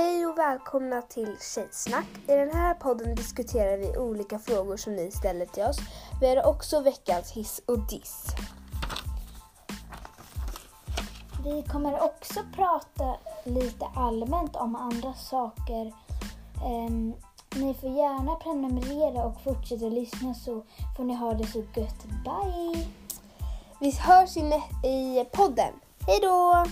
Hej och välkomna till Tjejsnack. I den här podden diskuterar vi olika frågor som ni ställer till oss. Vi har också veckans hiss och diss. Vi kommer också prata lite allmänt om andra saker. Ehm, ni får gärna prenumerera och fortsätta lyssna så får ni ha det så gött. Bye! Vi hörs i podden. Hej då!